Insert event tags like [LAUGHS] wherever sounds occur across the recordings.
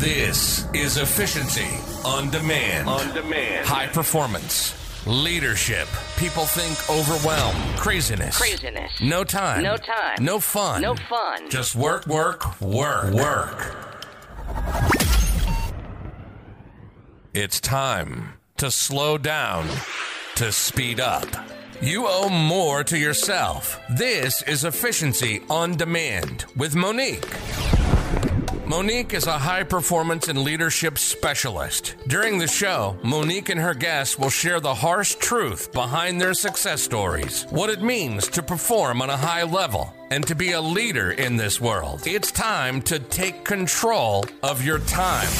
This is efficiency on demand. On demand. High performance. Leadership. People think overwhelm. Craziness. Craziness. No time. No time. No fun. No fun. Just work, work, work, work. It's time to slow down, to speed up. You owe more to yourself. This is Efficiency on Demand with Monique. Monique is a high performance and leadership specialist. During the show, Monique and her guests will share the harsh truth behind their success stories, what it means to perform on a high level, and to be a leader in this world. It's time to take control of your time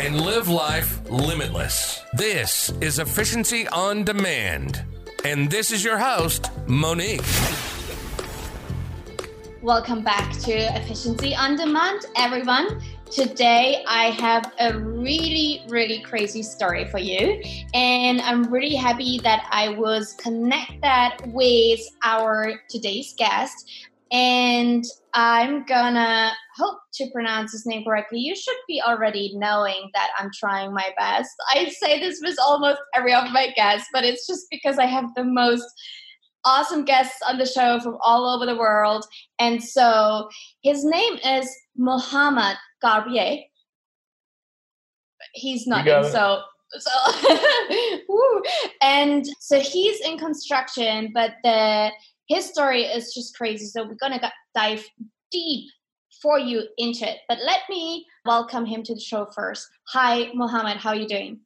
and live life limitless. This is Efficiency on Demand. And this is your host, Monique. Welcome back to Efficiency on Demand, everyone. Today, I have a really, really crazy story for you. And I'm really happy that I was connected with our today's guest. And I'm gonna hope to pronounce his name correctly. You should be already knowing that I'm trying my best. I say this with almost every of my guests, but it's just because I have the most awesome guests on the show from all over the world. And so his name is Mohammed Garbier. He's not in, so so [LAUGHS] and so he's in construction, but the his story is just crazy. So we're gonna dive deep for you into it. But let me welcome him to the show first. Hi, Mohammed. How are you doing?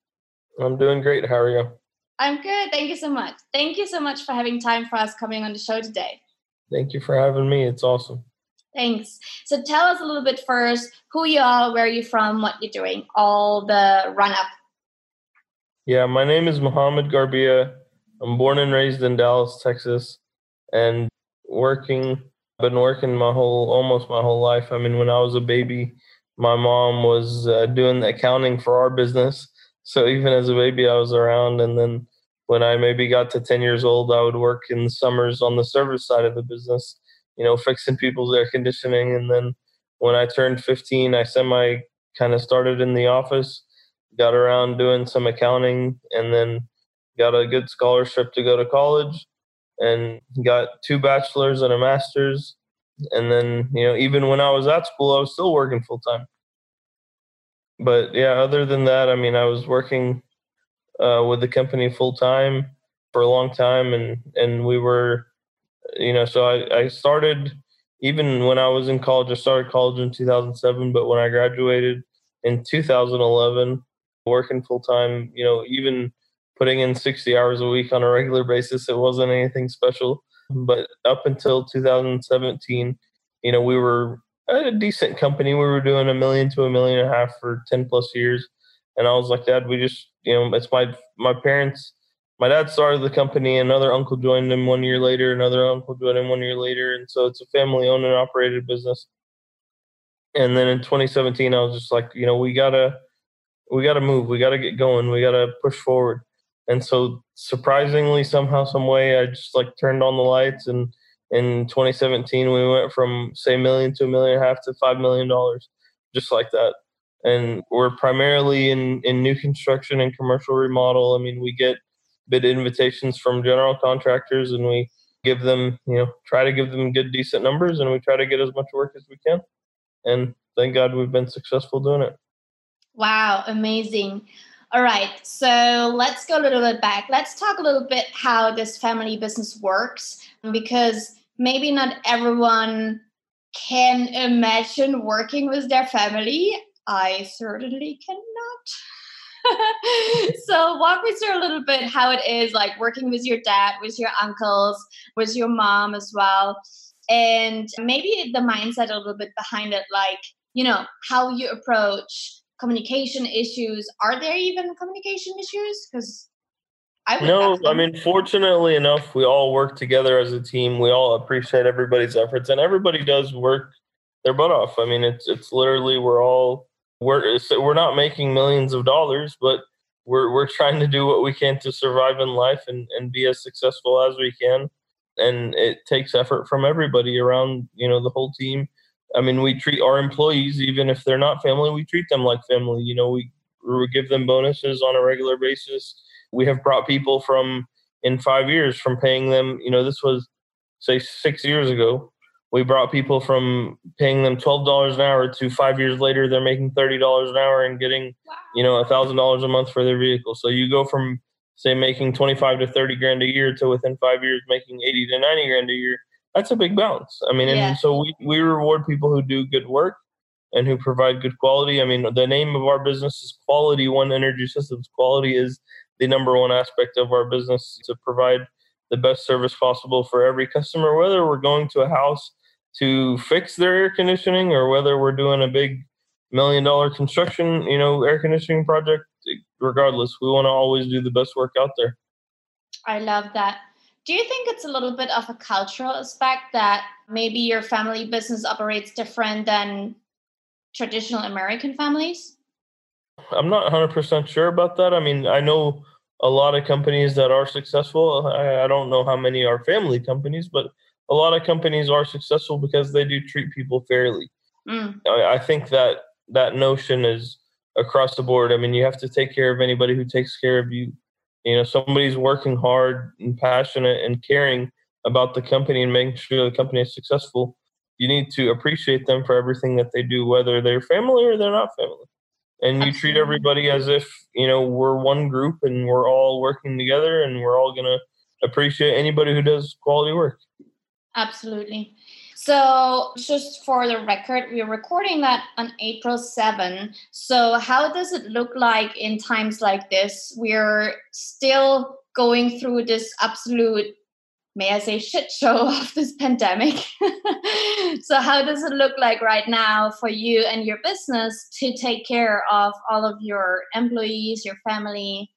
I'm doing great. How are you? I'm good. Thank you so much. Thank you so much for having time for us coming on the show today. Thank you for having me. It's awesome. Thanks. So tell us a little bit first who you are, where you're from, what you're doing, all the run up. Yeah, my name is Mohammed Garbia. I'm born and raised in Dallas, Texas, and working been working my whole almost my whole life. I mean, when I was a baby, my mom was uh, doing the accounting for our business. So even as a baby, I was around, and then when I maybe got to 10 years old, I would work in the summers on the service side of the business, you know, fixing people's air conditioning. And then when I turned 15, I semi kind of started in the office, got around doing some accounting, and then got a good scholarship to go to college and got two bachelors and a master's. And then, you know, even when I was at school, I was still working full time. But yeah, other than that, I mean, I was working uh, with the company full time for a long time, and and we were, you know, so I, I started even when I was in college. I started college in 2007, but when I graduated in 2011, working full time, you know, even putting in 60 hours a week on a regular basis, it wasn't anything special. But up until 2017, you know, we were a decent company. We were doing a million to a million and a half for 10 plus years and I was like, Dad, we just, you know, it's my my parents. My dad started the company. Another uncle joined him one year later. Another uncle joined him one year later, and so it's a family-owned and operated business. And then in 2017, I was just like, you know, we gotta, we gotta move. We gotta get going. We gotta push forward. And so, surprisingly, somehow, some way, I just like turned on the lights, and in 2017, we went from say million to a million and a half to five million dollars, just like that and we're primarily in in new construction and commercial remodel. I mean, we get bid invitations from general contractors, and we give them, you know, try to give them good, decent numbers, and we try to get as much work as we can. And thank God we've been successful doing it. Wow, amazing. All right, so let's go a little bit back. Let's talk a little bit how this family business works because maybe not everyone can imagine working with their family I certainly cannot. [LAUGHS] so walk me through a little bit how it is like working with your dad, with your uncles, with your mom as well. And maybe the mindset a little bit behind it, like, you know, how you approach communication issues. Are there even communication issues? Because I no, I mean, fortunately enough, we all work together as a team. We all appreciate everybody's efforts, and everybody does work their butt off. I mean, it's it's literally we're all we're we're not making millions of dollars, but we're we're trying to do what we can to survive in life and, and be as successful as we can. And it takes effort from everybody around, you know, the whole team. I mean, we treat our employees, even if they're not family, we treat them like family. You know, we, we give them bonuses on a regular basis. We have brought people from in five years from paying them, you know, this was say six years ago. We brought people from paying them twelve dollars an hour to five years later they're making thirty dollars an hour and getting, wow. you know, a thousand dollars a month for their vehicle. So you go from say making twenty five to thirty grand a year to within five years making eighty to ninety grand a year. That's a big bounce. I mean, yeah. and so we, we reward people who do good work and who provide good quality. I mean, the name of our business is Quality One Energy Systems. Quality is the number one aspect of our business to provide the best service possible for every customer, whether we're going to a house to fix their air conditioning or whether we're doing a big million dollar construction, you know, air conditioning project, regardless, we want to always do the best work out there. I love that. Do you think it's a little bit of a cultural aspect that maybe your family business operates different than traditional American families? I'm not 100% sure about that. I mean, I know a lot of companies that are successful. I, I, don't know how many are family companies, but a lot of companies are successful because they do treat people fairly. Mm. I, I think that that notion is across the board. I mean, you have to take care of anybody who takes care of you. You know, somebody's working hard and passionate and caring about the company and making sure the company is successful. You need to appreciate them for everything that they do, whether they're family or they're not family and you treat everybody as if you know we're one group and we're all working together and we're all gonna appreciate anybody who does quality work absolutely so just for the record we're recording that on april 7 so how does it look like in times like this we're still going through this absolute may I say, shit show [LAUGHS] of this pandemic. [LAUGHS] so, how does it look like right now for you and your business to take care of all of your employees, your family,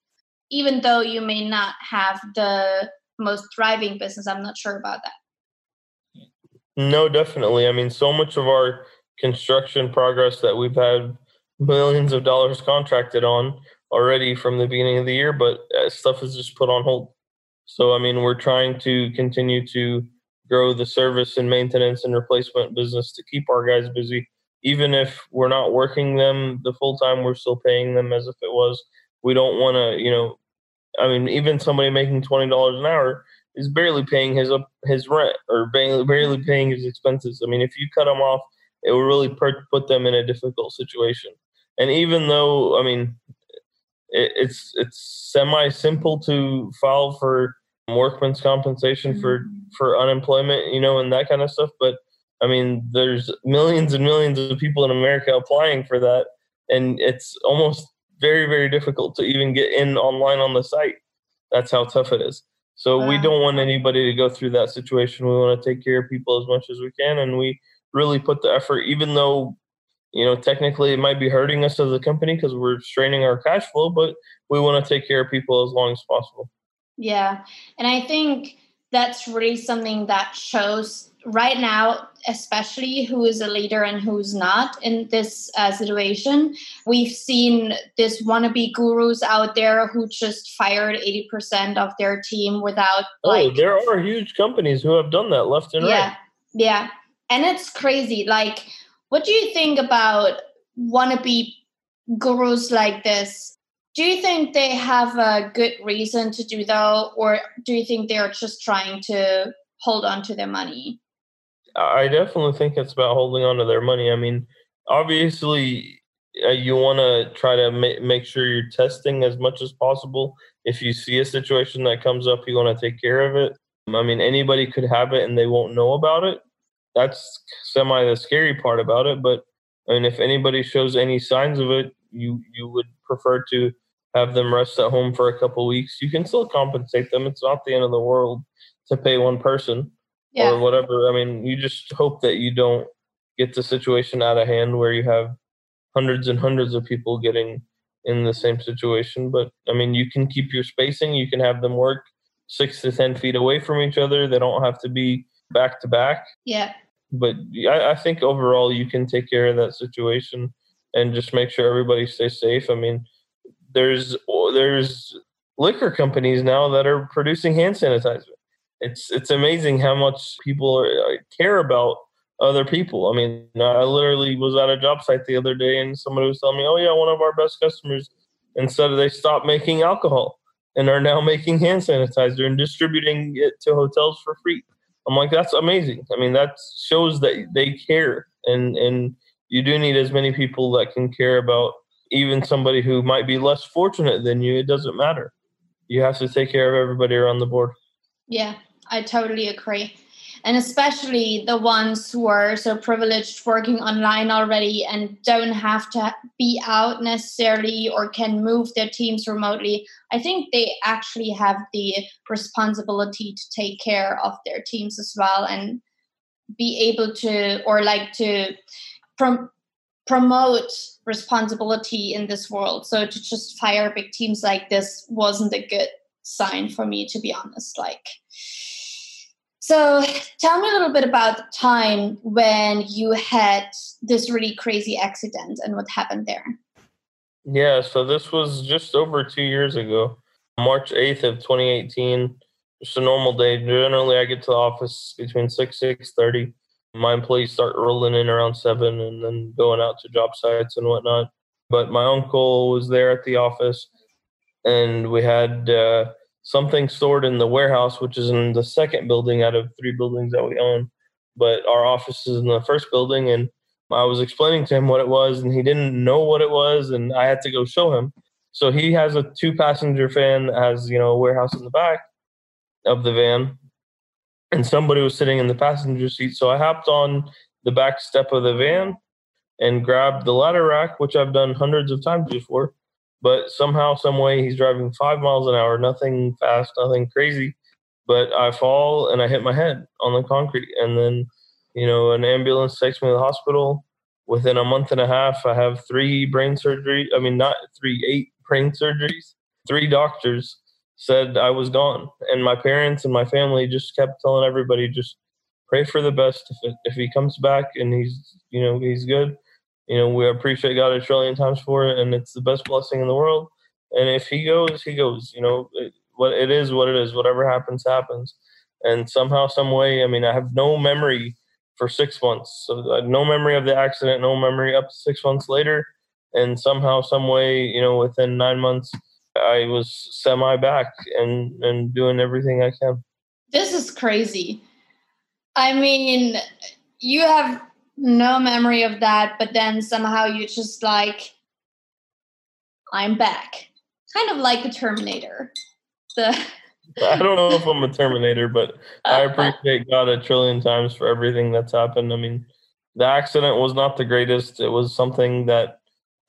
even though you may not have the most thriving business? I'm not sure about that. No, definitely. I mean, so much of our construction progress that we've had millions of dollars contracted on already from the beginning of the year, but uh, stuff is just put on hold. So, I mean, we're trying to continue to grow the service and maintenance and replacement business to keep our guys busy. Even if we're not working them the full time, we're still paying them as if it was. We don't want to, you know, I mean, even somebody making twenty dollars an hour is barely paying his his rent or barely, barely paying his expenses. I mean, if you cut them off, it will really put them in a difficult situation. And even though, I mean, it, it's it's semi simple to file for workman's compensation mm-hmm. for for unemployment, you know, and that kind of stuff. But I mean, there's millions and millions of people in America applying for that, and it's almost very very difficult to even get in online on the site. That's how tough it is. So wow. we uh-huh. don't want anybody to go through that situation. We want to take care of people as much as we can, and we really put the effort, even though you know, technically it might be hurting us as a company because we're straining our cash flow, but we want to take care of people as long as possible. Yeah. And I think that's really something that shows right now, especially who is a leader and who's not in this uh, situation. We've seen this wannabe gurus out there who just fired 80% of their team without. Oh, like, there are huge companies who have done that left and right. yeah, right. Yeah. And it's crazy. Like, what do you think about wannabe gurus like this? Do you think they have a good reason to do that, or do you think they're just trying to hold on to their money? I definitely think it's about holding on to their money. I mean, obviously, uh, you want to try to ma- make sure you're testing as much as possible. If you see a situation that comes up, you want to take care of it. I mean, anybody could have it and they won't know about it that's semi the scary part about it. But I mean, if anybody shows any signs of it, you you would prefer to have them rest at home for a couple weeks. You can still compensate them. It's not the end of the world to pay one person yeah. or whatever. I mean, you just hope that you don't get the situation out of hand where you have hundreds and hundreds of people getting in the same situation. But I mean, you can keep your spacing. You can have them work six to ten feet away from each other. They don't have to be back to back. Yeah but I, I think overall you can take care of that situation and just make sure everybody stays safe. I mean, there's there's liquor companies now that are producing hand sanitizer. It's it's amazing how much people are, uh, care about other people. I mean, I literally was at a job site the other day and somebody was telling me, oh, yeah, one of our best customers, instead of they stopped making alcohol and are now making hand sanitizer and distributing it to hotels for free. I'm like, that's amazing. I mean, that shows that they care. And, and you do need as many people that can care about even somebody who might be less fortunate than you. It doesn't matter. You have to take care of everybody around the board. Yeah, I totally agree and especially the ones who are so privileged working online already and don't have to be out necessarily or can move their teams remotely i think they actually have the responsibility to take care of their teams as well and be able to or like to prom- promote responsibility in this world so to just fire big teams like this wasn't a good sign for me to be honest like so tell me a little bit about the time when you had this really crazy accident and what happened there. Yeah, so this was just over two years ago, March 8th of 2018. Just a normal day. Generally, I get to the office between 6, 6.30. My employees start rolling in around 7 and then going out to job sites and whatnot. But my uncle was there at the office, and we had... Uh, something stored in the warehouse, which is in the second building out of three buildings that we own. But our office is in the first building, and I was explaining to him what it was, and he didn't know what it was, and I had to go show him. So he has a two passenger van that has, you know, a warehouse in the back of the van, and somebody was sitting in the passenger seat. So I hopped on the back step of the van and grabbed the ladder rack, which I've done hundreds of times before, but somehow, some way, he's driving five miles an hour, nothing fast, nothing crazy. But I fall and I hit my head on the concrete, and then you know an ambulance takes me to the hospital. Within a month and a half, I have three brain surgery. I mean, not three, eight brain surgeries. Three doctors said I was gone, and my parents and my family just kept telling everybody just pray for the best. If it, if he comes back and he's you know he's good, you know, we appreciate God a trillion times for it, and it's the best blessing in the world. And if He goes, He goes. You know, it, what it is, what it is. Whatever happens, happens. And somehow, some way, I mean, I have no memory for six months. So uh, no memory of the accident, no memory up to six months later. And somehow, some way, you know, within nine months, I was semi back and and doing everything I can. This is crazy. I mean, you have no memory of that, but then somehow you just like, I'm back. Kind of like a Terminator. The I don't know if I'm a [LAUGHS] Terminator, but I uh-huh. appreciate God a trillion times for everything that's happened. I mean, the accident was not the greatest. It was something that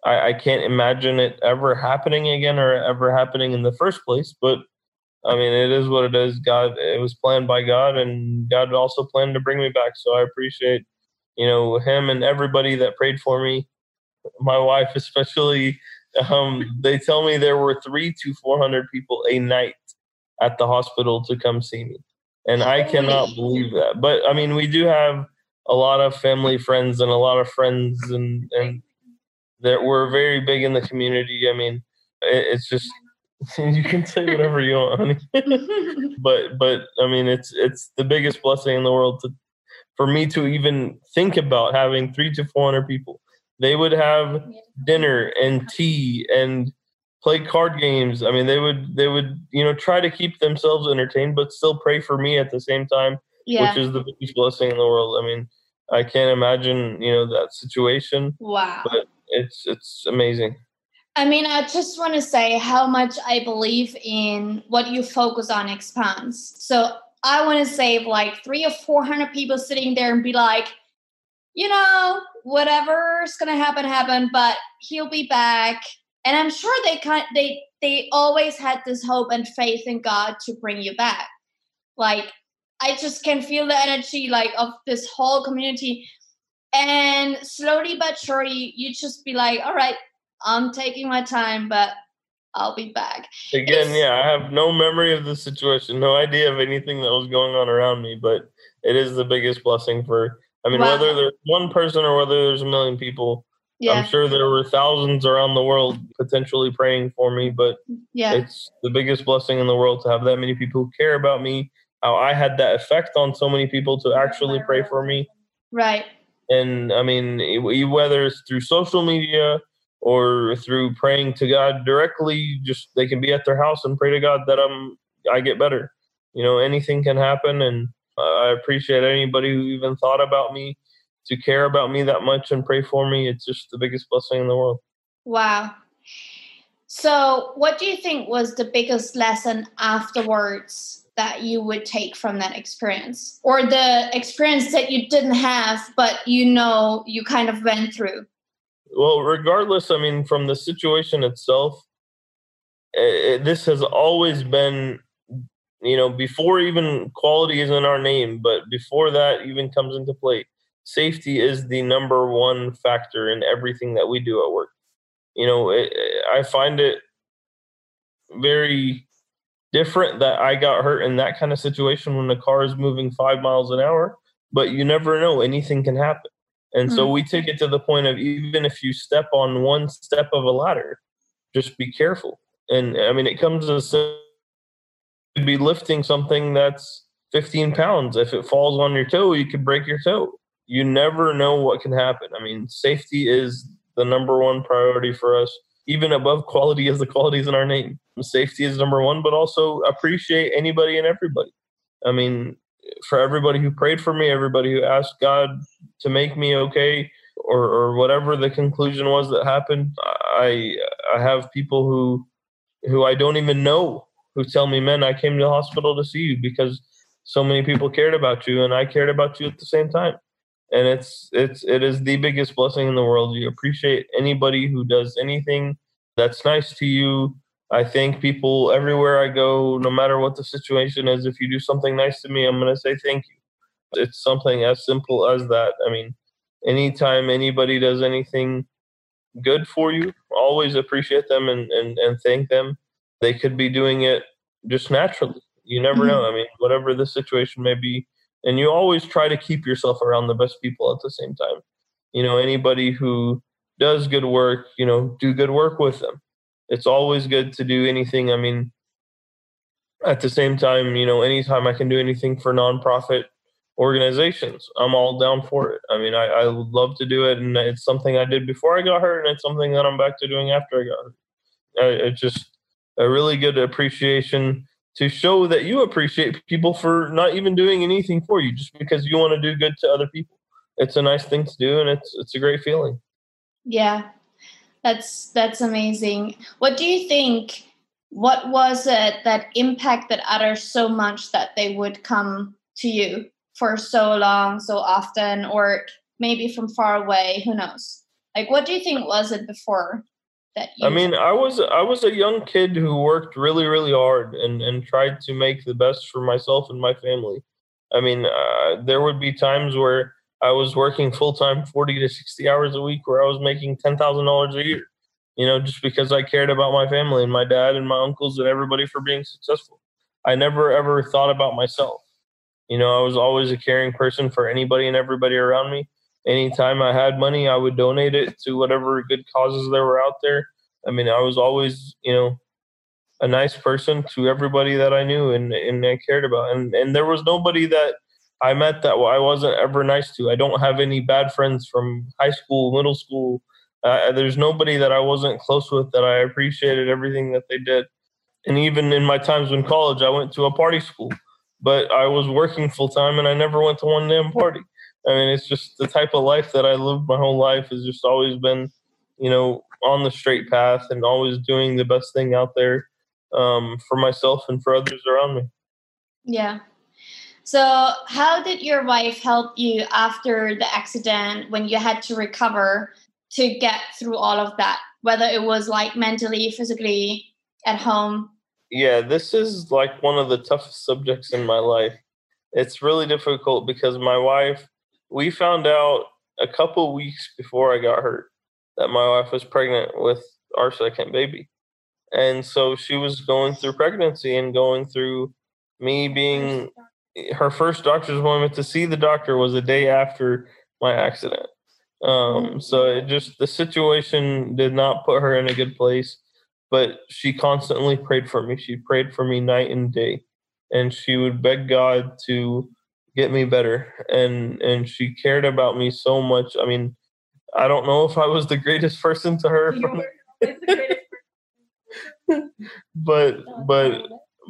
I, I can't imagine it ever happening again or ever happening in the first place. But I mean, it is what it is. God, it was planned by God, and God also planned to bring me back. So I appreciate you know, him and everybody that prayed for me, my wife especially. Um, they tell me there were three to 400 people a night at the hospital to come see me. And I cannot believe that. But I mean, we do have a lot of family friends and a lot of friends and, and that we're very big in the community. I mean, it, it's just, [LAUGHS] you can say whatever you want, honey. [LAUGHS] but, but I mean, it's, it's the biggest blessing in the world to, for me to even think about having three to 400 people. They would have dinner and tea and play card games. I mean, they would they would you know try to keep themselves entertained, but still pray for me at the same time, yeah. which is the biggest blessing in the world. I mean, I can't imagine you know that situation. Wow, but it's it's amazing. I mean, I just want to say how much I believe in what you focus on expands. So I want to save like three or four hundred people sitting there and be like, you know, whatever's gonna happen, happen, but he'll be back. And I'm sure they kind they they always had this hope and faith in God to bring you back. Like I just can feel the energy like of this whole community. And slowly but surely, you just be like, all right, I'm taking my time, but I'll be back. Again, it's, yeah, I have no memory of the situation, no idea of anything that was going on around me, but it is the biggest blessing for, I mean, wow. whether there's one person or whether there's a million people, yeah. I'm sure there were thousands around the world potentially praying for me, but yeah. it's the biggest blessing in the world to have that many people who care about me, how I had that effect on so many people to actually pray for me. Right. And I mean, whether it's through social media or through praying to God directly, just they can be at their house and pray to God that I'm I get better. You know, anything can happen, and I appreciate anybody who even thought about me to care about me that much and pray for me. It's just the biggest blessing in the world. Wow. So, what do you think was the biggest lesson afterwards that you would take from that experience? Or the experience that you didn't have, but you know you kind of went through? Well, regardless, I mean, from the situation itself, it, this has always been, you know, before even quality is in our name, but before that even comes into play, safety is the number one factor in everything that we do at work you know, it, I find it very different that I got hurt in that kind of situation when the car is moving five miles an hour, but you never know, anything can happen. And mm-hmm. so we take it to the point of even if you step on one step of a ladder, just be careful. And I mean, it comes to be lifting something that's 15 pounds. If it falls on your toe, you could break your toe. You never know what can happen. I mean, safety is the number one priority for us. Even above quality is the qualities in our name. Safety is number one, but also appreciate anybody and everybody. I mean, for everybody who prayed for me, everybody who asked God to make me okay, or, or whatever the conclusion was that happened, I I have people who who I don't even know who tell me, "Man, I came to the hospital to see you because so many people cared about you, and I cared about you at the same time." And it's it's it is the biggest blessing in the world. You appreciate anybody who does anything that's nice to you. I thank people everywhere i go no matter what the situation is. If you do something nice to me i'm going to say thank you. It's something as simple as that. I mean anytime anybody does anything good for you always appreciate them and and, and thank them. They could be doing it just naturally. You never mm-hmm. know. I mean whatever the situation may be and you always try to keep yourself around the best people at the same time. You know anybody who does good work you know do good work with them. It's always good to do anything i mean at the same time you know anytime i can do anything for nonprofit organizations i'm all down for it. I mean i, I love to do it and it's something i did before i got hurt and it's something that i'm back to doing after i got hurt. It's just a really good appreciation to show that you appreciate people for not even doing anything for you just because you want to do good to other people. It's a nice thing to do and it's it's a great feeling. Yeah. That's that's amazing. What do you think what was it that impacted others so much that they would come to you for so long so often or maybe from far away? Who knows? Like what do you think was it before that I mean, I was I was a young kid who worked really really hard and and tried to make the best for myself and my family. I mean, uh, there would be times where I was working full time, forty to sixty hours a week, where I was making ten thousand dollars a year. You know, just because I cared about my family and my dad and my uncles and everybody for being successful. I never ever thought about myself. You know, I was always a caring person for anybody and everybody around me anytime I had money, I would donate it to whatever good causes there were out there. I mean, I was always, you know, a nice person to everybody that I knew and, and I cared about. And, and there was nobody that I met that I wasn't ever nice to. I don't have any bad friends from high school, middle school. Uh, there's nobody that I wasn't close with that I appreciated everything that they did. And even in my times in college, I went to a party school, but I was working full time and I never went to one damn party. I mean, it's just the type of life that I lived my whole life has just always been, you know, on the straight path and always doing the best thing out there um, for myself and for others around me. Yeah. So, how did your wife help you after the accident when you had to recover to get through all of that, whether it was like mentally, physically, at home? Yeah, this is like one of the toughest subjects in my life. It's really difficult because my wife we found out a couple weeks before I got hurt that my wife was pregnant with our second baby. And so she was going through pregnancy and going through me being her first doctor's appointment to see the doctor was a day after my accident. Um, so it just the situation did not put her in a good place, but she constantly prayed for me. She prayed for me night and day, and she would beg God to get me better. And and she cared about me so much. I mean i don't know if i was the greatest person to her. [LAUGHS] [LAUGHS] But but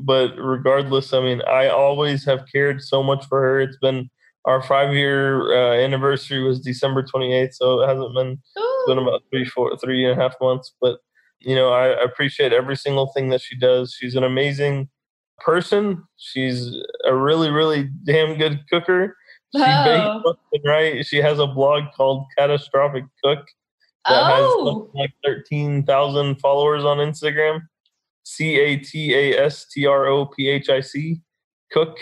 but regardless i mean i always have cared so much for her. It's been our five year uh, anniversary was december 28th so it hasn't been it's been about three four three and a half months. But you know I, I appreciate every single thing that she does. She's an amazing person. She's a really, really damn good cooker. She Oh. bakes right. She has a blog called Catastrophic Cook that Oh. has like thirteen thousand followers on Instagram. C A T A S T R O P H I C Cook.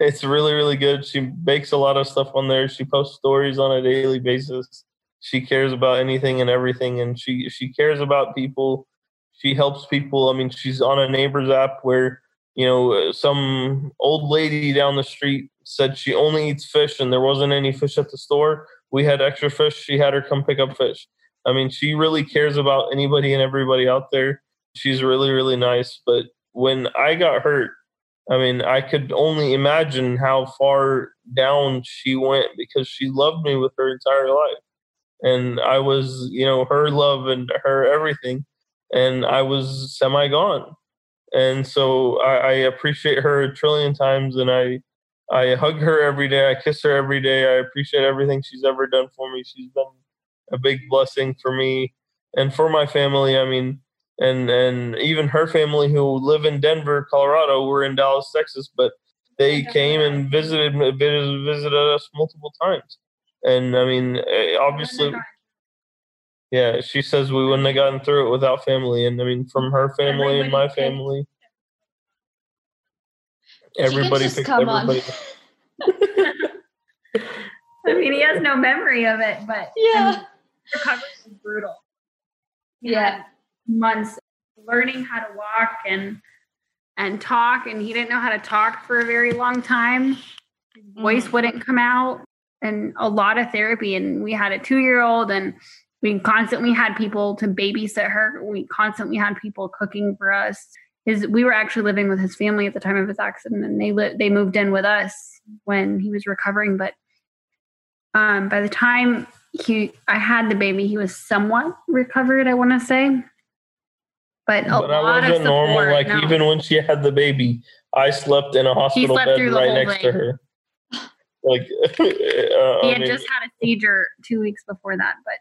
It's really, really good. She bakes a lot of stuff on there. She posts stories on a daily basis. She cares about anything and everything, and she she cares about people. She helps people. I mean, she's on a neighbors app where you know, some old lady down the street said she only eats fish and there wasn't any fish at the store. We had extra fish. She had her come pick up fish. I mean, she really cares about anybody and everybody out there. She's really, really nice. But when I got hurt, I mean, I could only imagine how far down she went because she loved me with her entire life. And I was, you know, her love and her everything. And I was semi gone and so I, I, appreciate her a trillion times and i i hug her every day i kiss her every day i appreciate everything she's ever done for me she's been a big blessing for me and for my family i mean and and even her family who live in denver colorado we're in dallas texas but they came and visited visited, us multiple times. And i mean eh, obviously yeah, she says we wouldn't have gotten through it without family, and I mean, from her family and my family, everybody just picked come on. everybody. [LAUGHS] I mean, he has no memory of it, but Yeah. recovery was brutal. He Yeah. months learning how to walk and and talk, and he didn't know how to talk for a very long time. His voice Mm. wouldn't come out, and a lot of therapy. And we had a two year old, and we constantly had people to babysit her. We constantly had people cooking for us. His we were actually living with his family at the time of his accident, and they li- they moved in with us when he was recovering. But um, by the time he I had the baby, he was somewhat recovered. I want to say, but a But lot of wasn't normal. support, Like no. even when she had the baby, I slept in a hospital bed right next thing. to her. Like, [LAUGHS] uh, he I had mean, just had a seizure two weeks before that, but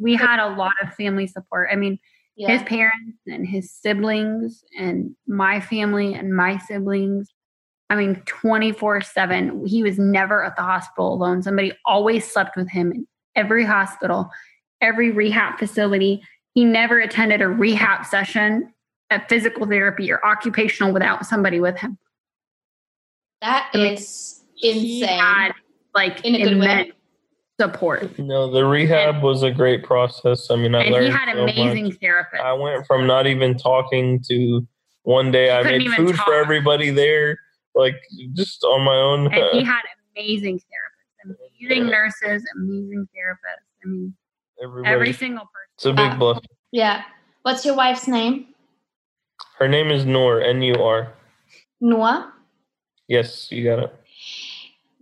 we had a lot of family support. I mean, Yeah. his parents and his siblings and my family and my siblings. I mean, 24 7. He was never at the hospital alone. Somebody always slept with him in every hospital, every rehab facility. He never attended a rehab session a physical therapy or occupational without somebody with him. That I mean, is insane. had like In a good way. Immense support. no, the rehab was a great process. I mean, I And learned he had so amazing much. therapists. I went from not even talking to one day I made food talk. for everybody there, like just on my own. and he [LAUGHS] had amazing therapists, amazing nurses, amazing therapists. I mean, everybody. every single person. it's a big Wow. blessing. yeah. What's your wife's name? Her name is Noor, N U R. Noah. Yes, you got it.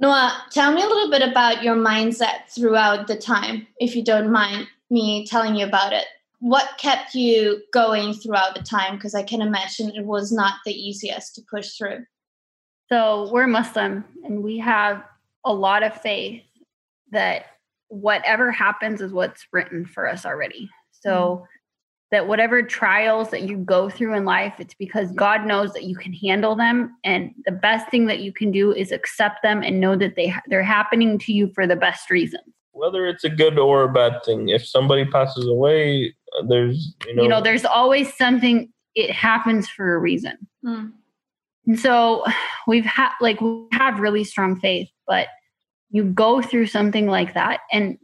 Noah, tell me a little bit about your mindset throughout the time, if you don't mind me telling you about it. What kept you going throughout the time? Because I can imagine it was not the easiest to push through. So we're Muslim, and we have a lot of faith that whatever happens is what's written for us already. So mm. That whatever trials that you go through in life, it's because God knows that you can handle them, and the best thing that you can do is accept them and know that they they're happening to you for the best reasons. Whether it's a good or a bad thing, if somebody passes away, uh, there's you know, you know there's always something it happens for a reason Mm. and so we've had like we have really strong faith but you go through something like that. And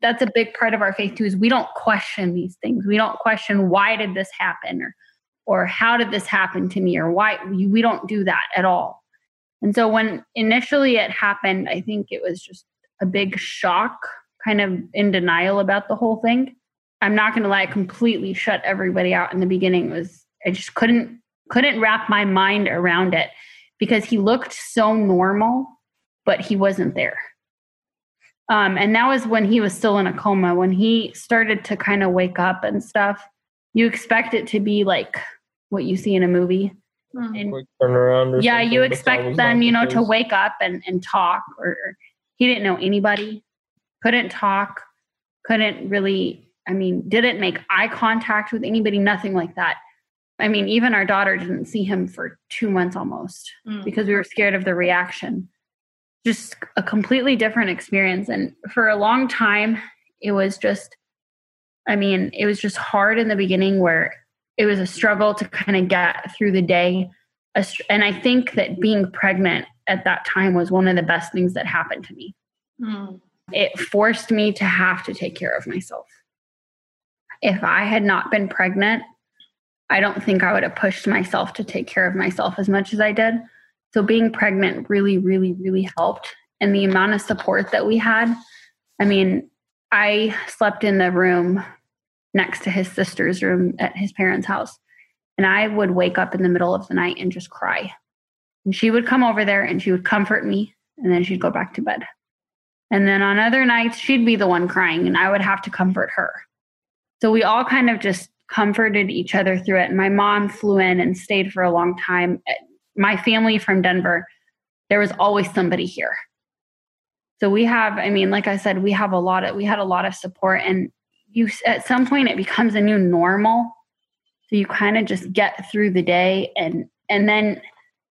that's a big part of our faith too is we don't question these things. We don't question why did this happen? or or how did this happen to me? or why? We, don't do that at all. And so when initially it happened i think it was just a big shock kind of in denial about the whole thing. I'm not going to lie I completely shut everybody out in the beginning. It was i just couldn't couldn't wrap my mind around it because he looked so normal but he wasn't there. Um, and that was when he was still in a coma. When he started to kind of wake up and stuff, you expect it to be like what you see in a movie. Mm. And Quick turnaround. Or yeah, you expect was them, you know, to wake up and, and talk. Or, or he didn't know anybody, couldn't talk, couldn't really, I mean, didn't make eye contact with anybody, nothing like that. I mean, even our daughter didn't see him for two months almost Mm. because we were scared of the reaction. Just a completely different experience. And for a long time, it was just, I mean, it was just hard in the beginning where it was a struggle to kind of get through the day. And I think that being pregnant at that time was one of the best things that happened to me. Mm. It forced me to have to take care of myself. If I had not been pregnant, I don't think I would have pushed myself to take care of myself as much as I did. So being pregnant really, really, really helped. And the amount of support that we had, I mean, I slept in the room next to his sister's room at his parents' house. And I would wake up in the middle of the night and just cry. And she would come over there and she would comfort me and then she'd go back to bed. And then on other nights, she'd be the one crying and I would have to comfort her. So we all kind of just comforted each other through it. And my mom flew in and stayed for a long time. My family from Denver, there was always somebody here. So we have, I mean, like I said, we have a lot of, we had a lot of support and you, at some point it becomes a new normal. So you kind of just get through the day. And, and then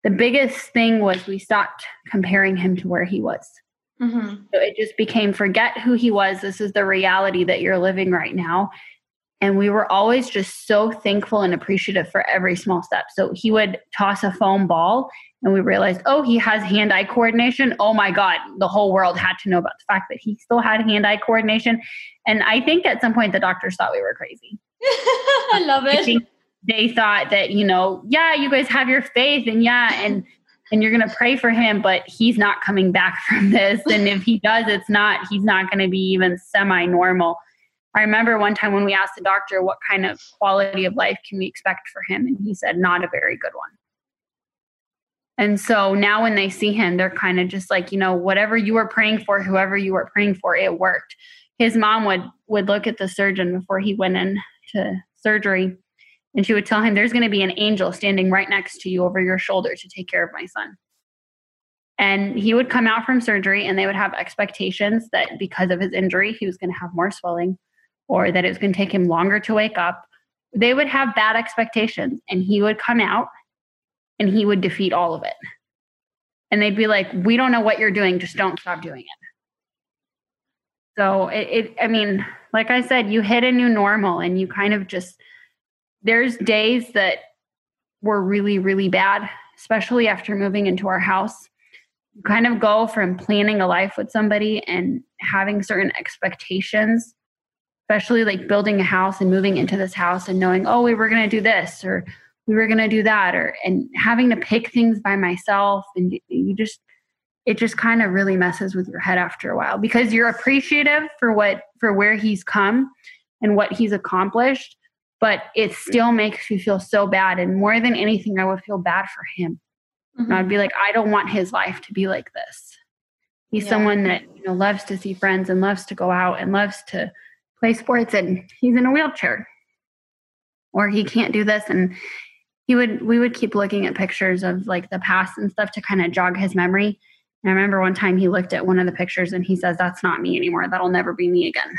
the biggest thing was we stopped comparing him to where he was. hmm So it just became forget who he was. This is the reality that you're living right now. And we were always just so thankful and appreciative for every small step. So he would toss a foam ball, and we realized, oh, he has hand eye coordination. Oh my God, the whole world had to know about the fact that he still had hand eye coordination. And I think at some point the doctors thought we were crazy. [LAUGHS] I love it. they thought that, you know, yeah, you guys have your faith and yeah, and and you're gonna pray for him, but he's not coming back [LAUGHS] from this. And if he does, it's not, he's not gonna be even semi-normal. I remember one time when we asked the doctor what kind of quality of life can we expect for him, and he said, not a very good one. And so now when they see him, they're kind of just like, you know, whatever you were praying for, whoever you were praying for, it worked. His mom would would look at the surgeon before he went in to surgery and she would tell him there's going to be an angel standing right next to you over your shoulder to take care of my son and he would come out from surgery and they would have expectations that because of his injury he was going to have more swelling or that it was going to take him longer to wake up they would have bad expectations and he would come out and he would defeat all of it. And they'd be like we don't know what you're doing just don't stop doing it. So it, it i mean like i said you hit a new normal and you kind of just there's days that were really really bad especially after moving into our house. You kind of go from planning a life with somebody and having certain expectations especially like building a house and moving into this house and knowing oh we were going to do this or we were going to do that or and having to pick things by myself and you, you just it just kind of really messes with your head after a while because you're appreciative for what for where he's come and what he's accomplished but it still makes you feel so bad and more than anything i would feel bad for him. And i'd mm-hmm. be like i don't want his life to be like this. He's Yeah. someone that you know loves to see friends and loves to go out and loves to play sports and he's in a wheelchair. Or he can't do this. And he would we would keep looking at pictures of like the past and stuff to kind of jog his memory. And i remember one time he looked at one of the pictures and he says that's not me anymore. That'll never be me again.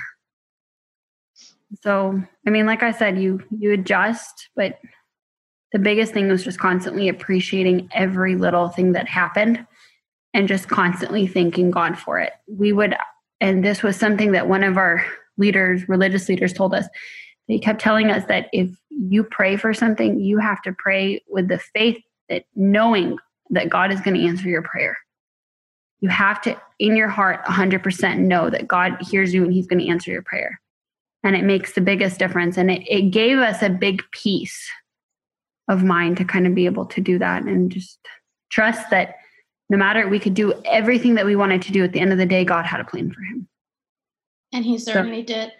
So i mean like i said you you adjust but the biggest thing was just constantly appreciating every little thing that happened and just constantly thanking god for it. We would and this was something that one of our leaders religious leaders told us they kept telling us that if you pray for something you have to pray with the faith that knowing that god is going to answer your prayer. You have to in your heart 100% know that god hears you and he's going to answer your prayer. And it makes the biggest difference and it, it gave us a big peace of mind to kind of be able to do that and just trust that no matter we could do everything that we wanted to do at the end of the day god had a plan for him And he certainly did.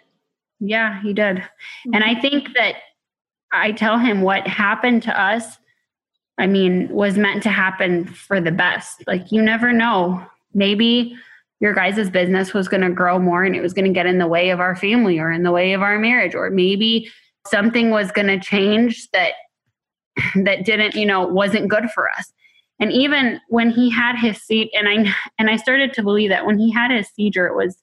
yeah he did. And i mm-hmm. think that i tell him what happened to us i mean was meant to happen for the best. Like you never know. Maybe your guys' business was going to grow more and it was going to get in the way of our family or in the way of our marriage or maybe something was going to change that that didn't you know wasn't good for us. And even when he had his seat and i and i started to believe that when he had his seizure it was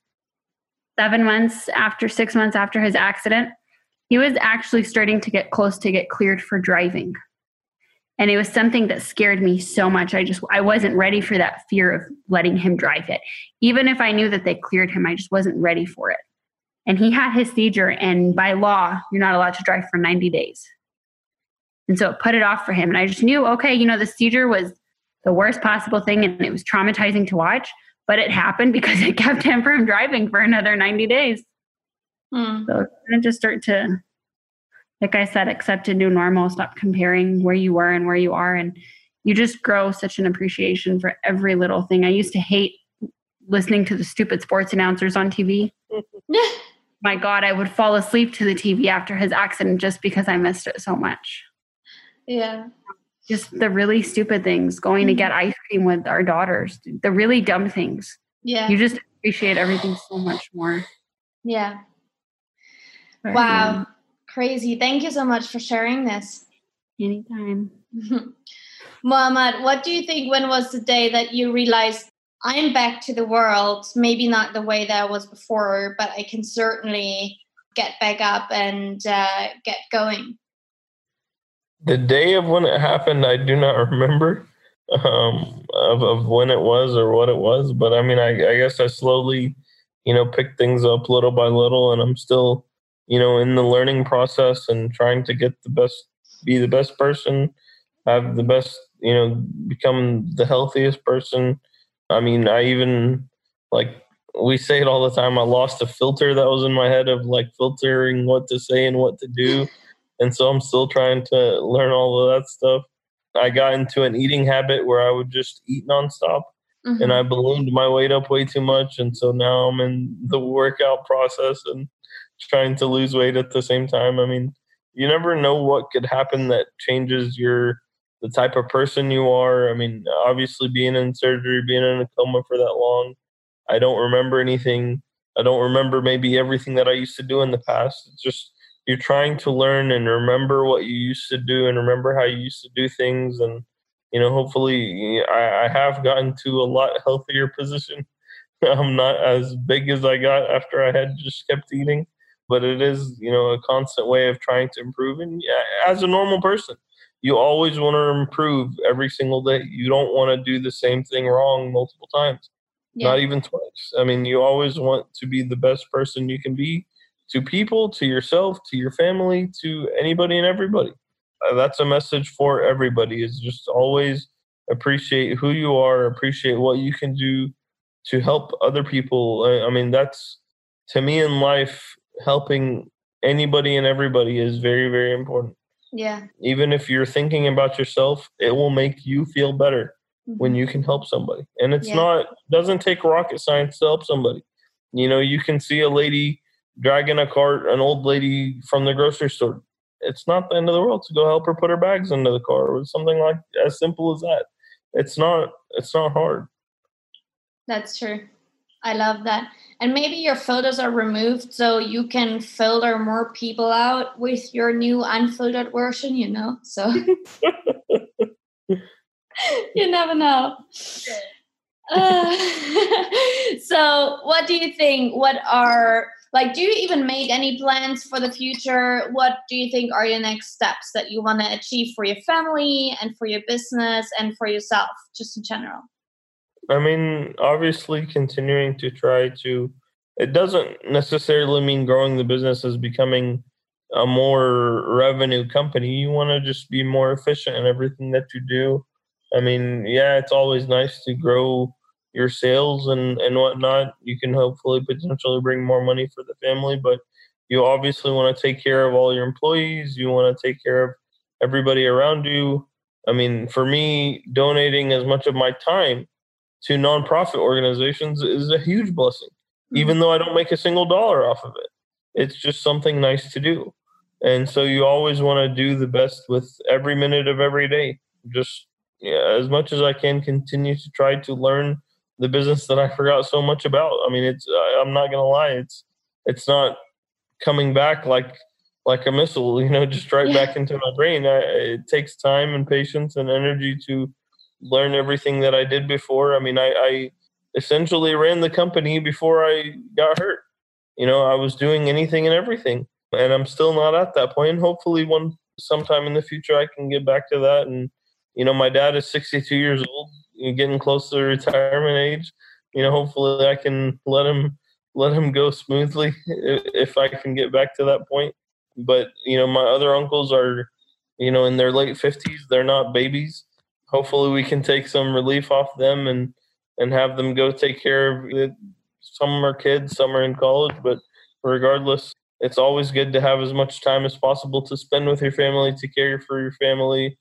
seven months after six months after his accident he was actually starting to get close to get cleared for driving. And it was something that scared me so much. I just i wasn't ready for that fear of letting him drive it. Even if i knew that they cleared him i just wasn't ready for it. And he had his seizure and by law you're not allowed to drive for 90 days. And so it put it off for him. And i just knew okay you know the seizure was the worst possible thing and it was traumatizing to watch but it happened because it kept him from driving for another 90 days mm. so it just start to like I said, accept a new normal, stop comparing where you were and where you are. And you just grow such an appreciation for every little thing. I used to hate listening to the stupid sports announcers on TV. [LAUGHS] My God, I would fall asleep to the TV after his accident just because I missed it so much. Yeah. Just the really stupid things, going mm-hmm. to get ice cream with our daughters, the really dumb things. Yeah. You just appreciate everything so much more. Yeah. wow crazy. Thank you so much for sharing this. Anytime. [LAUGHS] Muhammad, what do you think? When was the day that you realized I'm back to the world? Maybe not the way that I was before, but I can certainly get back up and uh, get going. The day of when it happened, I do not [LAUGHS] remember um, of, of when it was or what it was. But I mean, I, I guess I slowly, you know, picked things up little by little, and I'm still you know, in the learning process and trying to get the best, be the best person, have the best, you know, become the healthiest person. I mean, I even like we say it all the time. I lost a filter that was in my head of like filtering what to say and what to do. And so I'm still trying to learn all of that stuff. I got into an eating habit where I would just eat nonstop. Mm-hmm. And I ballooned my weight up way too much. And so now I'm in the workout process and trying to lose weight at the same time. I mean, you never know what could happen that changes your the type of person you are. I mean, obviously being in surgery, being in a coma for that long, I don't remember anything. I don't remember maybe everything that I used to do in the past. It's just you're trying to learn and remember what you used to do and remember how you used to do things and you know hopefully I, I have gotten to a lot healthier position. [LAUGHS] I'm not as big as i got after i had just kept eating but it is you know a constant way of trying to improve. And as a normal person you always want to improve every single day. You don't want to do the same thing wrong multiple times yeah. not even twice. I mean you always want to be the best person you can be to people to yourself to your family to anybody and everybody. Uh, that's a message for everybody is just always appreciate who you are appreciate what you can do to help other people. I mean that's to me in life helping anybody and everybody is very very important. Yeah. Even if you're thinking about yourself it will make you feel better mm-hmm. when you can help somebody. And it's yeah. not doesn't take rocket science to help somebody. You know you can see a lady dragging a cart an old lady from the grocery store. It's not the end of the world to go help her put her bags into the car or something like as simple as that. It's not it's not hard. That's true. I love that. And maybe your filters are removed so you can filter more people out with your new unfiltered version you know? So [LAUGHS] you never know [LAUGHS] so what do you think what are like do you even make any plans for the future what do you think are your next steps that you want to achieve for your family and for your business and for yourself just in general I mean, obviously, continuing to try to. It doesn't necessarily mean growing the business as becoming a more revenue company. You want to just be more efficient in everything that you do. I mean, yeah, it's always nice to grow your sales and and whatnot. You can hopefully potentially bring more money for the family, but you obviously want to take care of all your employees. You want to take care of everybody around you. I mean, for me, donating as much of my time to nonprofit organizations is a huge blessing, mm-hmm. even though I don't make a single dollar off of it. It's just something nice to do. And so you always want to do the best with every minute of every day. Just yeah, as much as I can, continue to try to learn the business that I forgot so much about. I mean, it's I'm not gonna lie, it's it's not coming back like like a missile, [LAUGHS] you know, just right yeah. back into my brain. I, it takes time and patience and energy to learn everything that I did before. I mean, I, I essentially ran the company before I got hurt. You know, I was doing anything and everything, and I'm still not at that point. Hopefully, one sometime in the future, I can get back to that. And you know, my dad is 62 years old, getting close to retirement age. You know, hopefully, I can let him let him go smoothly [LAUGHS] if I can get back to that point. But you know, my other uncles are, you know, in their late 50s. They're not babies. Hopefully, we can take some relief off them and and have them go take care of it. Some are kids, some are in college, but regardless, it's always good to have as much time as possible to spend with your family, to care for your family,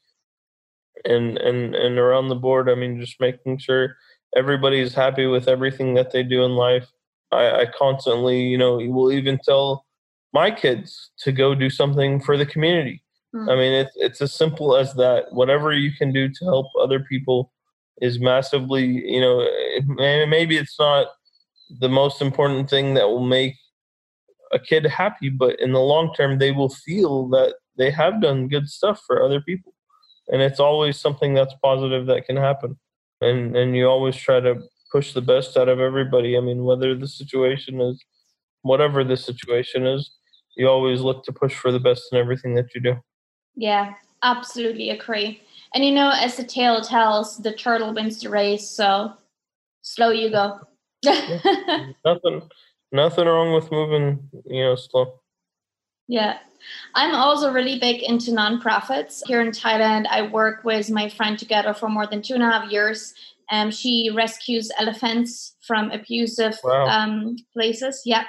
and and and around the board. I mean, just making sure everybody's happy with everything that they do in life. I, I constantly, you know, will even tell my kids to go do something for the community. Mm-hmm. I mean, it's it's as simple as that. Whatever you can do to help other people is massively, you know, maybe it's not the most important thing that will make a kid happy, but in the long term, they will feel that they have done good stuff for other people. And it's always something that's positive that can happen. And and you always try to push the best out of everybody. I mean, whether the situation is whatever the situation is, you always look to push for the best in everything that you do. Yeah, absolutely agree. And you know, as the tale tells, the turtle wins the race. So slow you go. [LAUGHS] nothing, nothing wrong with moving. You know, slow. Yeah. I'm also really big into nonprofits. Here in Thailand, I work with my friend together for more than two and a half years. Um, she rescues elephants from abusive wow. um, places. Yeah.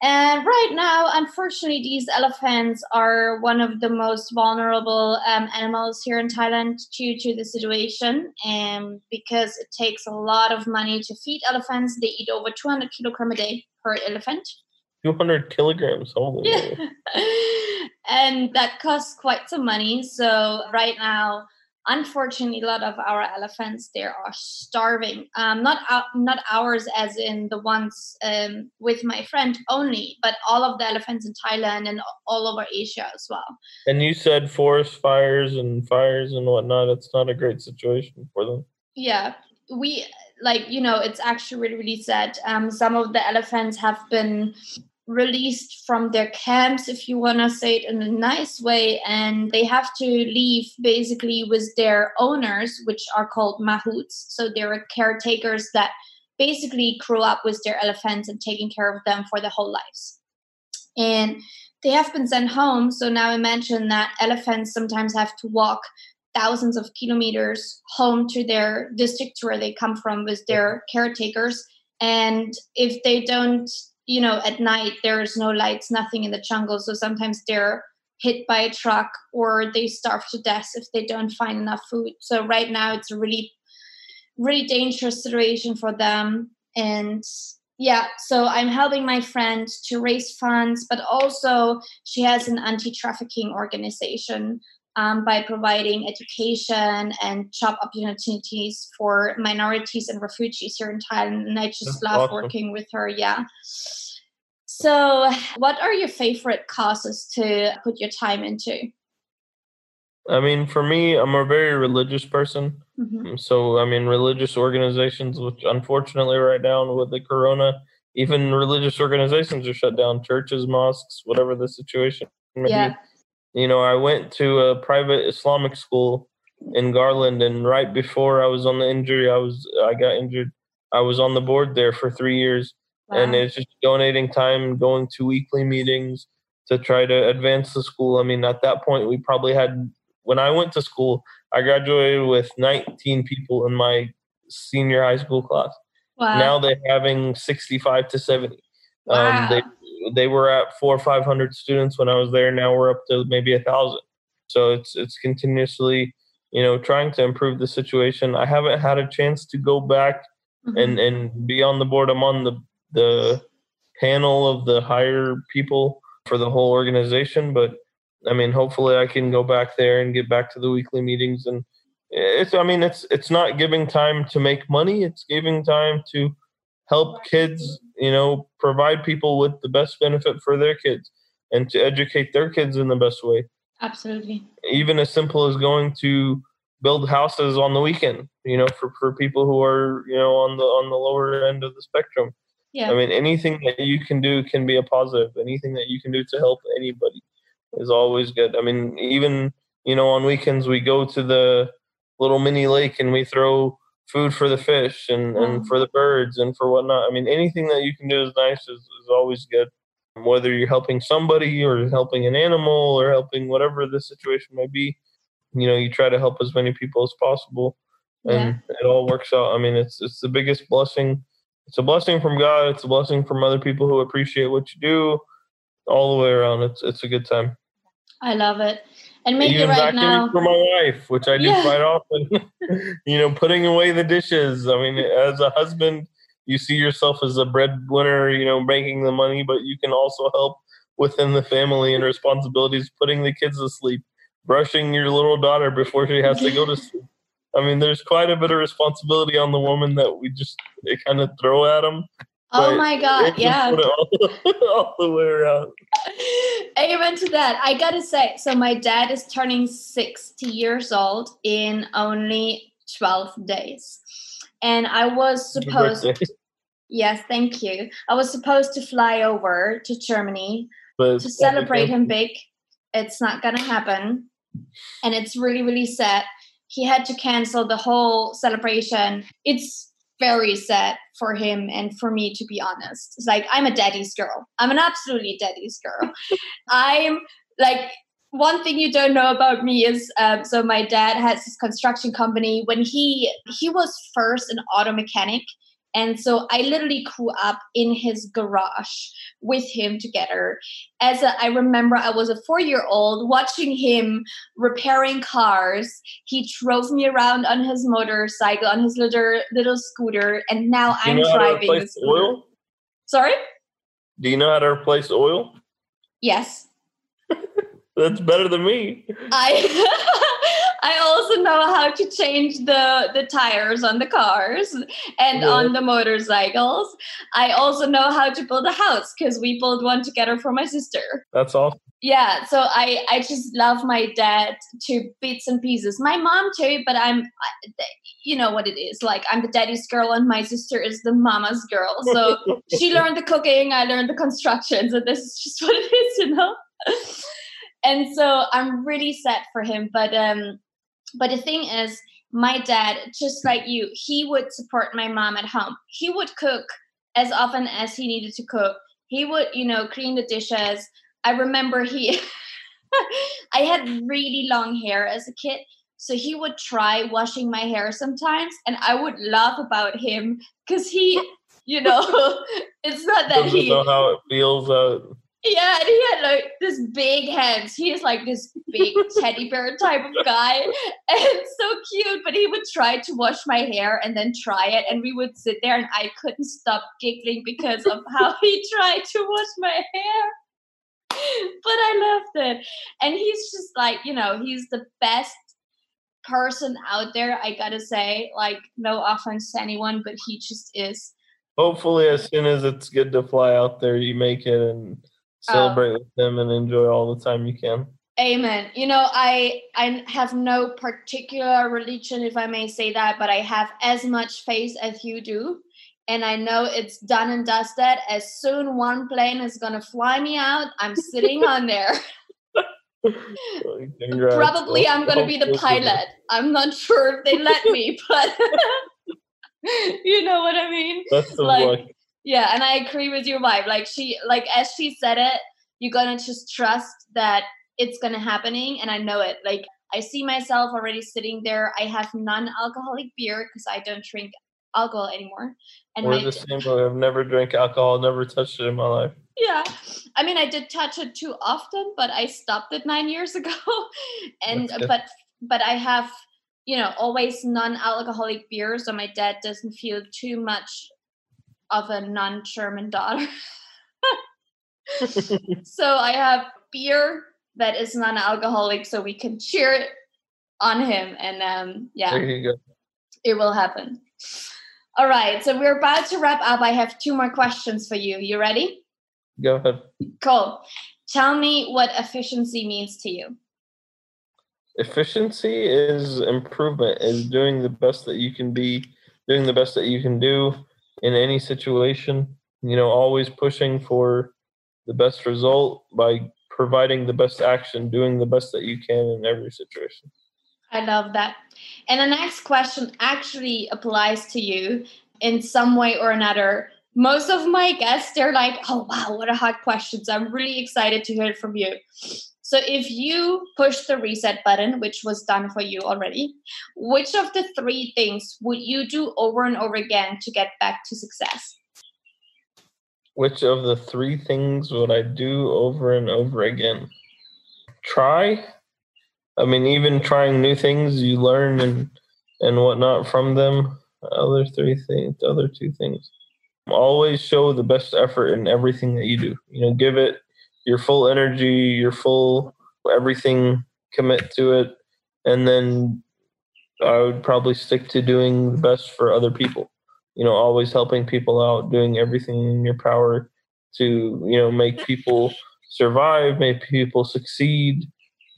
And right now, unfortunately, these elephants are one of the most vulnerable um, animals here in Thailand due to the situation. And because it takes a lot of money to feed elephants, they eat over 200 kilogram a day per elephant. 200 kilograms, holy. [LAUGHS] And that costs quite some money. So right now, unfortunately a lot of our elephants they are starving. Um, not uh, not ours as in the ones um, with my friend only but all of the elephants in thailand and all over asia as well. And you said forest fires and fires and whatnot it's not a great situation for them. Yeah. We like you know it's actually really really sad. Um, some of the elephants have been released from their camps, if you want to say it in a nice way, and they have to leave basically with their owners, which are called mahouts. So they're caretakers that basically grew up with their elephants and taking care of them for their whole lives. And they have been sent home. So now imagine that elephants sometimes have to walk thousands of kilometers home to their districts where they come from with their caretakers. And if they don't you know at night there's no lights nothing in the jungle. So sometimes they're hit by a truck or they starve to death if they don't find enough food. So right now it's a really really dangerous situation for them. And yeah so i'm helping my friend to raise funds but also she has an anti-trafficking organization um, by providing education and job opportunities for minorities and refugees here in Thailand. And I just That's love awesome. working with her. Yeah. So, what are your favorite causes to put your time into? I mean, for me, I'm a very religious person. Mm-hmm. So, I mean, religious organizations, which unfortunately, right now with the corona, even religious organizations are shut down churches, mosques, whatever the situation may yeah. be you know, I went to a private Islamic school in Garland, and right before I was on the injury, I was I got injured. I was on the board there for three years, wow. and it's just donating time, going to weekly meetings to try to advance the school. I mean, at that point, we probably had when I went to school, I graduated with 19 people in my senior high school class. Wow. Now they're having 65 to 70. Wow. Um, they they were at four or five hundred students when I was there. Now we're up to maybe a thousand. So it's it's continuously, you know, trying to improve the situation. I haven't had a chance to go back mm-hmm. and and be on the board. I'm on the the panel of the higher people for the whole organization, but I mean, hopefully I can go back there and get back to the weekly meetings and it's i mean it's it's not giving time to make money it's giving time to help kids you know provide people with the best benefit for their kids and to educate their kids in the best way. Absolutely. Even as simple as going to build houses on the weekend you know for, for people who are you know on the on the lower end of the spectrum. Yeah. I mean anything that you can do can be a positive. Anything that you can do to help anybody is always good. I mean even you know on weekends we go to the little mini lake and we throw food for the fish and, and mm. for the birds and for whatnot. I mean, anything that you can do is nice is, is always good. Whether you're helping somebody or helping an animal or helping whatever the situation may be, you know, you try to help as many people as possible, and yeah. it all works out. I mean, it's it's the biggest blessing. It's a blessing from God. It's a blessing from other people who appreciate what you do. All the way around, it's it's a good time. I love it. And maybe Even right now for my wife, which I do yeah. quite often. [LAUGHS] you know, putting away the dishes. I mean, as a husband, you see yourself as a breadwinner. You know, making the money, but you can also help within the family and responsibilities, putting the kids to sleep, brushing your little daughter before she has to go to [LAUGHS] sleep. I mean, there's quite a bit of responsibility on the woman that we just kind of throw at them. Oh my God! Yeah, all, [LAUGHS] all, the way around. [LAUGHS] Amen to that. I gotta say, so my dad is turning sixty years old in only twelve days, and I was supposed. [LAUGHS] Yes, thank you. I was supposed to fly over to Germany but to celebrate him big. It's not gonna happen, and it's really, really sad. He had to cancel the whole celebration. It's very sad for him and for me to be honest. It's like i'm a daddy's girl. I'm an absolutely daddy's girl. [LAUGHS] I'm like one thing you don't know about me is um, so my dad has his construction company. When he he was first an auto mechanic and so I literally grew up in his garage with him together. As a, I remember, I was a four year old watching him repairing cars. He drove me around on his motorcycle, on his little, little scooter, and now I'm driving. Oil? Sorry? Do you know how to replace oil? Yes. That's better than me. I [LAUGHS] I also know how to change the the tires on the cars and yeah. on the motorcycles. I also know how to build a house because we built one together for my sister. That's awesome. Yeah, so I I just love my dad to bits and pieces. My mom too, but I'm you know what it is. Like I'm the daddy's girl and my sister is the mama's girl. So [LAUGHS] she learned the cooking, I learned the construction. So this is just [LAUGHS] what it is, you know and so I'm really sad for him. But um, but the thing is, my dad, just like you, he would support my mom at home. He would cook as often as he needed to cook. He would, you know, clean the dishes. I remember he, [LAUGHS] I had really long hair as a kid. So he would try washing my hair sometimes, and I would laugh about him because he, you know, [LAUGHS] it's not that he know how it feels. Uh, yeah, and he had like this big hands. He is like this big [LAUGHS] teddy bear type of guy, and so cute. But he would try to wash my hair and then try it, and we would sit there, and I couldn't stop giggling because of [LAUGHS] how he tried to wash my hair. But I loved it, and he's just like you know, he's the best person out there. I gotta say, like, no offense to anyone, but he just is. Hopefully, as soon as it's good to fly out there, you make it and celebrate um, with them and enjoy all the time you can. Amen. You know i i have no particular religion if i may say that but i have as much faith as you do. And i know it's done and dusted. As soon one plane is going to fly me out i'm sitting on there. [LAUGHS] Congrats. probably i'm going to be the pilot. I'm not sure if they let me but [LAUGHS] you know what i mean? That's the like, yeah, and I agree with your vibe. Like she, like as she said it, you're gonna just trust that it's gonna happening, and I know it. Like I see myself already sitting there. I have non-alcoholic beer because I don't drink alcohol anymore. And we're the same. I've never drank alcohol, never touched it in my life. Yeah, I mean, I did touch it too often, but I stopped it nine years ago. [LAUGHS] and but but I have you know always non-alcoholic beer, so my dad doesn't feel too much of a non-German daughter. [LAUGHS] [LAUGHS] so I have beer that is non-alcoholic, so we can cheer it on him, and um, yeah, There you go. it will happen. All right, so we're about to wrap up. I have two more questions for you. You ready? Go ahead. Cool. Tell me what efficiency means to you. Efficiency is improvement, is doing the best that you can be, doing the best that you can do in any situation. You know, always pushing for the best result by providing the best action, doing the best that you can in every situation. I love that. And the next question actually applies to you in some way or another. Most of my guests, they're like, oh, wow, what a hard question. So I'm really excited to hear it from you. So if you push the reset button, which was done for you already, which of the three things would you do over and over again to get back to success? Which of the three things would I do over and over again? Try. I mean, even trying new things, you learn and and whatnot from them. Other three things, other two things. Always show the best effort in everything that you do. You know, give it your full energy, your full everything. Commit to it, and then I would probably stick to doing the best for other people you know always helping people out doing everything in your power to you know make people survive make people succeed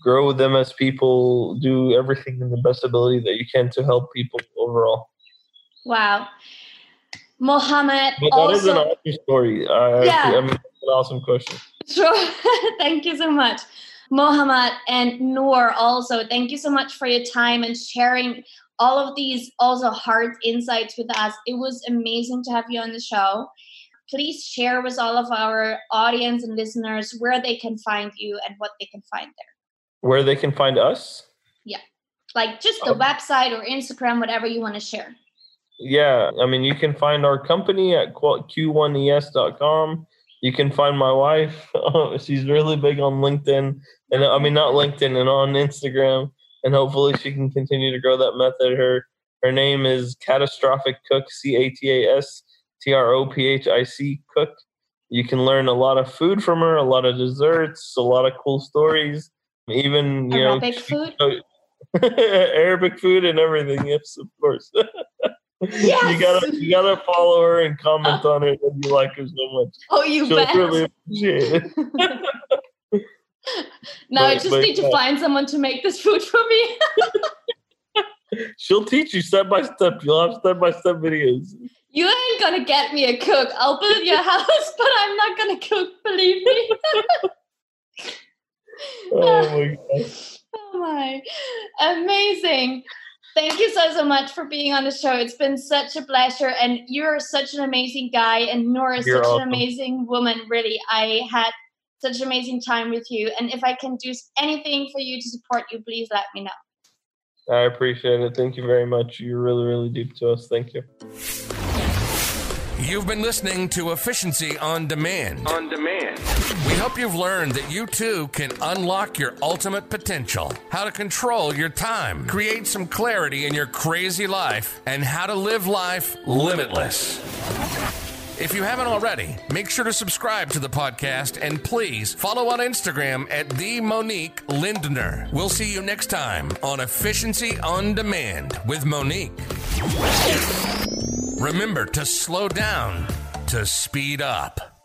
grow them as people do everything in the best ability that you can to help people overall Wow. Mohammed but that is also an awesome story Yeah. I mean, that's an awesome question Sure. [LAUGHS] thank you so much. Mohammed and Noor also, thank you so much for your time and sharing all of these also hard insights with us. It was amazing to have you on the show. Please share with all of our audience and listeners where they can find you and what they can find there. where they can find us Yeah. Like just the Oh. website or Instagram, whatever you want to share. yeah i mean you can find our company at qu- q1es.com you can find my wife. [LAUGHS] She's really big on linkedin. And i mean not linkedin and on instagram. And hopefully she can continue to grow that method. Her her name is catastrophic cook c-a-t-a-s-t-r-o-p-h-i-c cook. You can learn a lot of food from her a lot of desserts a lot of cool stories. Even you Arabic know food. [LAUGHS] arabic food and everything. Yes of course [LAUGHS] Yes! you gotta you gotta follow her and comment on it that you like her so much. Oh, you She'll bet. really appreciate it. [LAUGHS] now I just but, need to uh, find someone to make this food for me. [LAUGHS] She'll teach you step by step. You'll have step by step videos. You ain't gonna get me a cook. I'll build your house, [LAUGHS] but I'm not gonna cook, believe me. Oh my god. oh my. Amazing. Thank you so so much for being on the show. It's been such a pleasure, and you're such an amazing guy, and Nora is You're such awesome. an amazing woman. Really, I had such an amazing time with you, and if I can do anything for you to support you, please let me know. I appreciate it. Thank you very much. You're really, really deep to us. Thank you. You've been listening to Efficiency on Demand. On demand. We hope you've learned that you too can unlock your ultimate potential, how to control your time, create some clarity in your crazy life, and how to live life limitless. If you haven't already, make sure to subscribe to the podcast and please follow on Instagram at the Monique Lindner. We'll see you next time on Efficiency on Demand with Monique. Remember to slow down to speed up.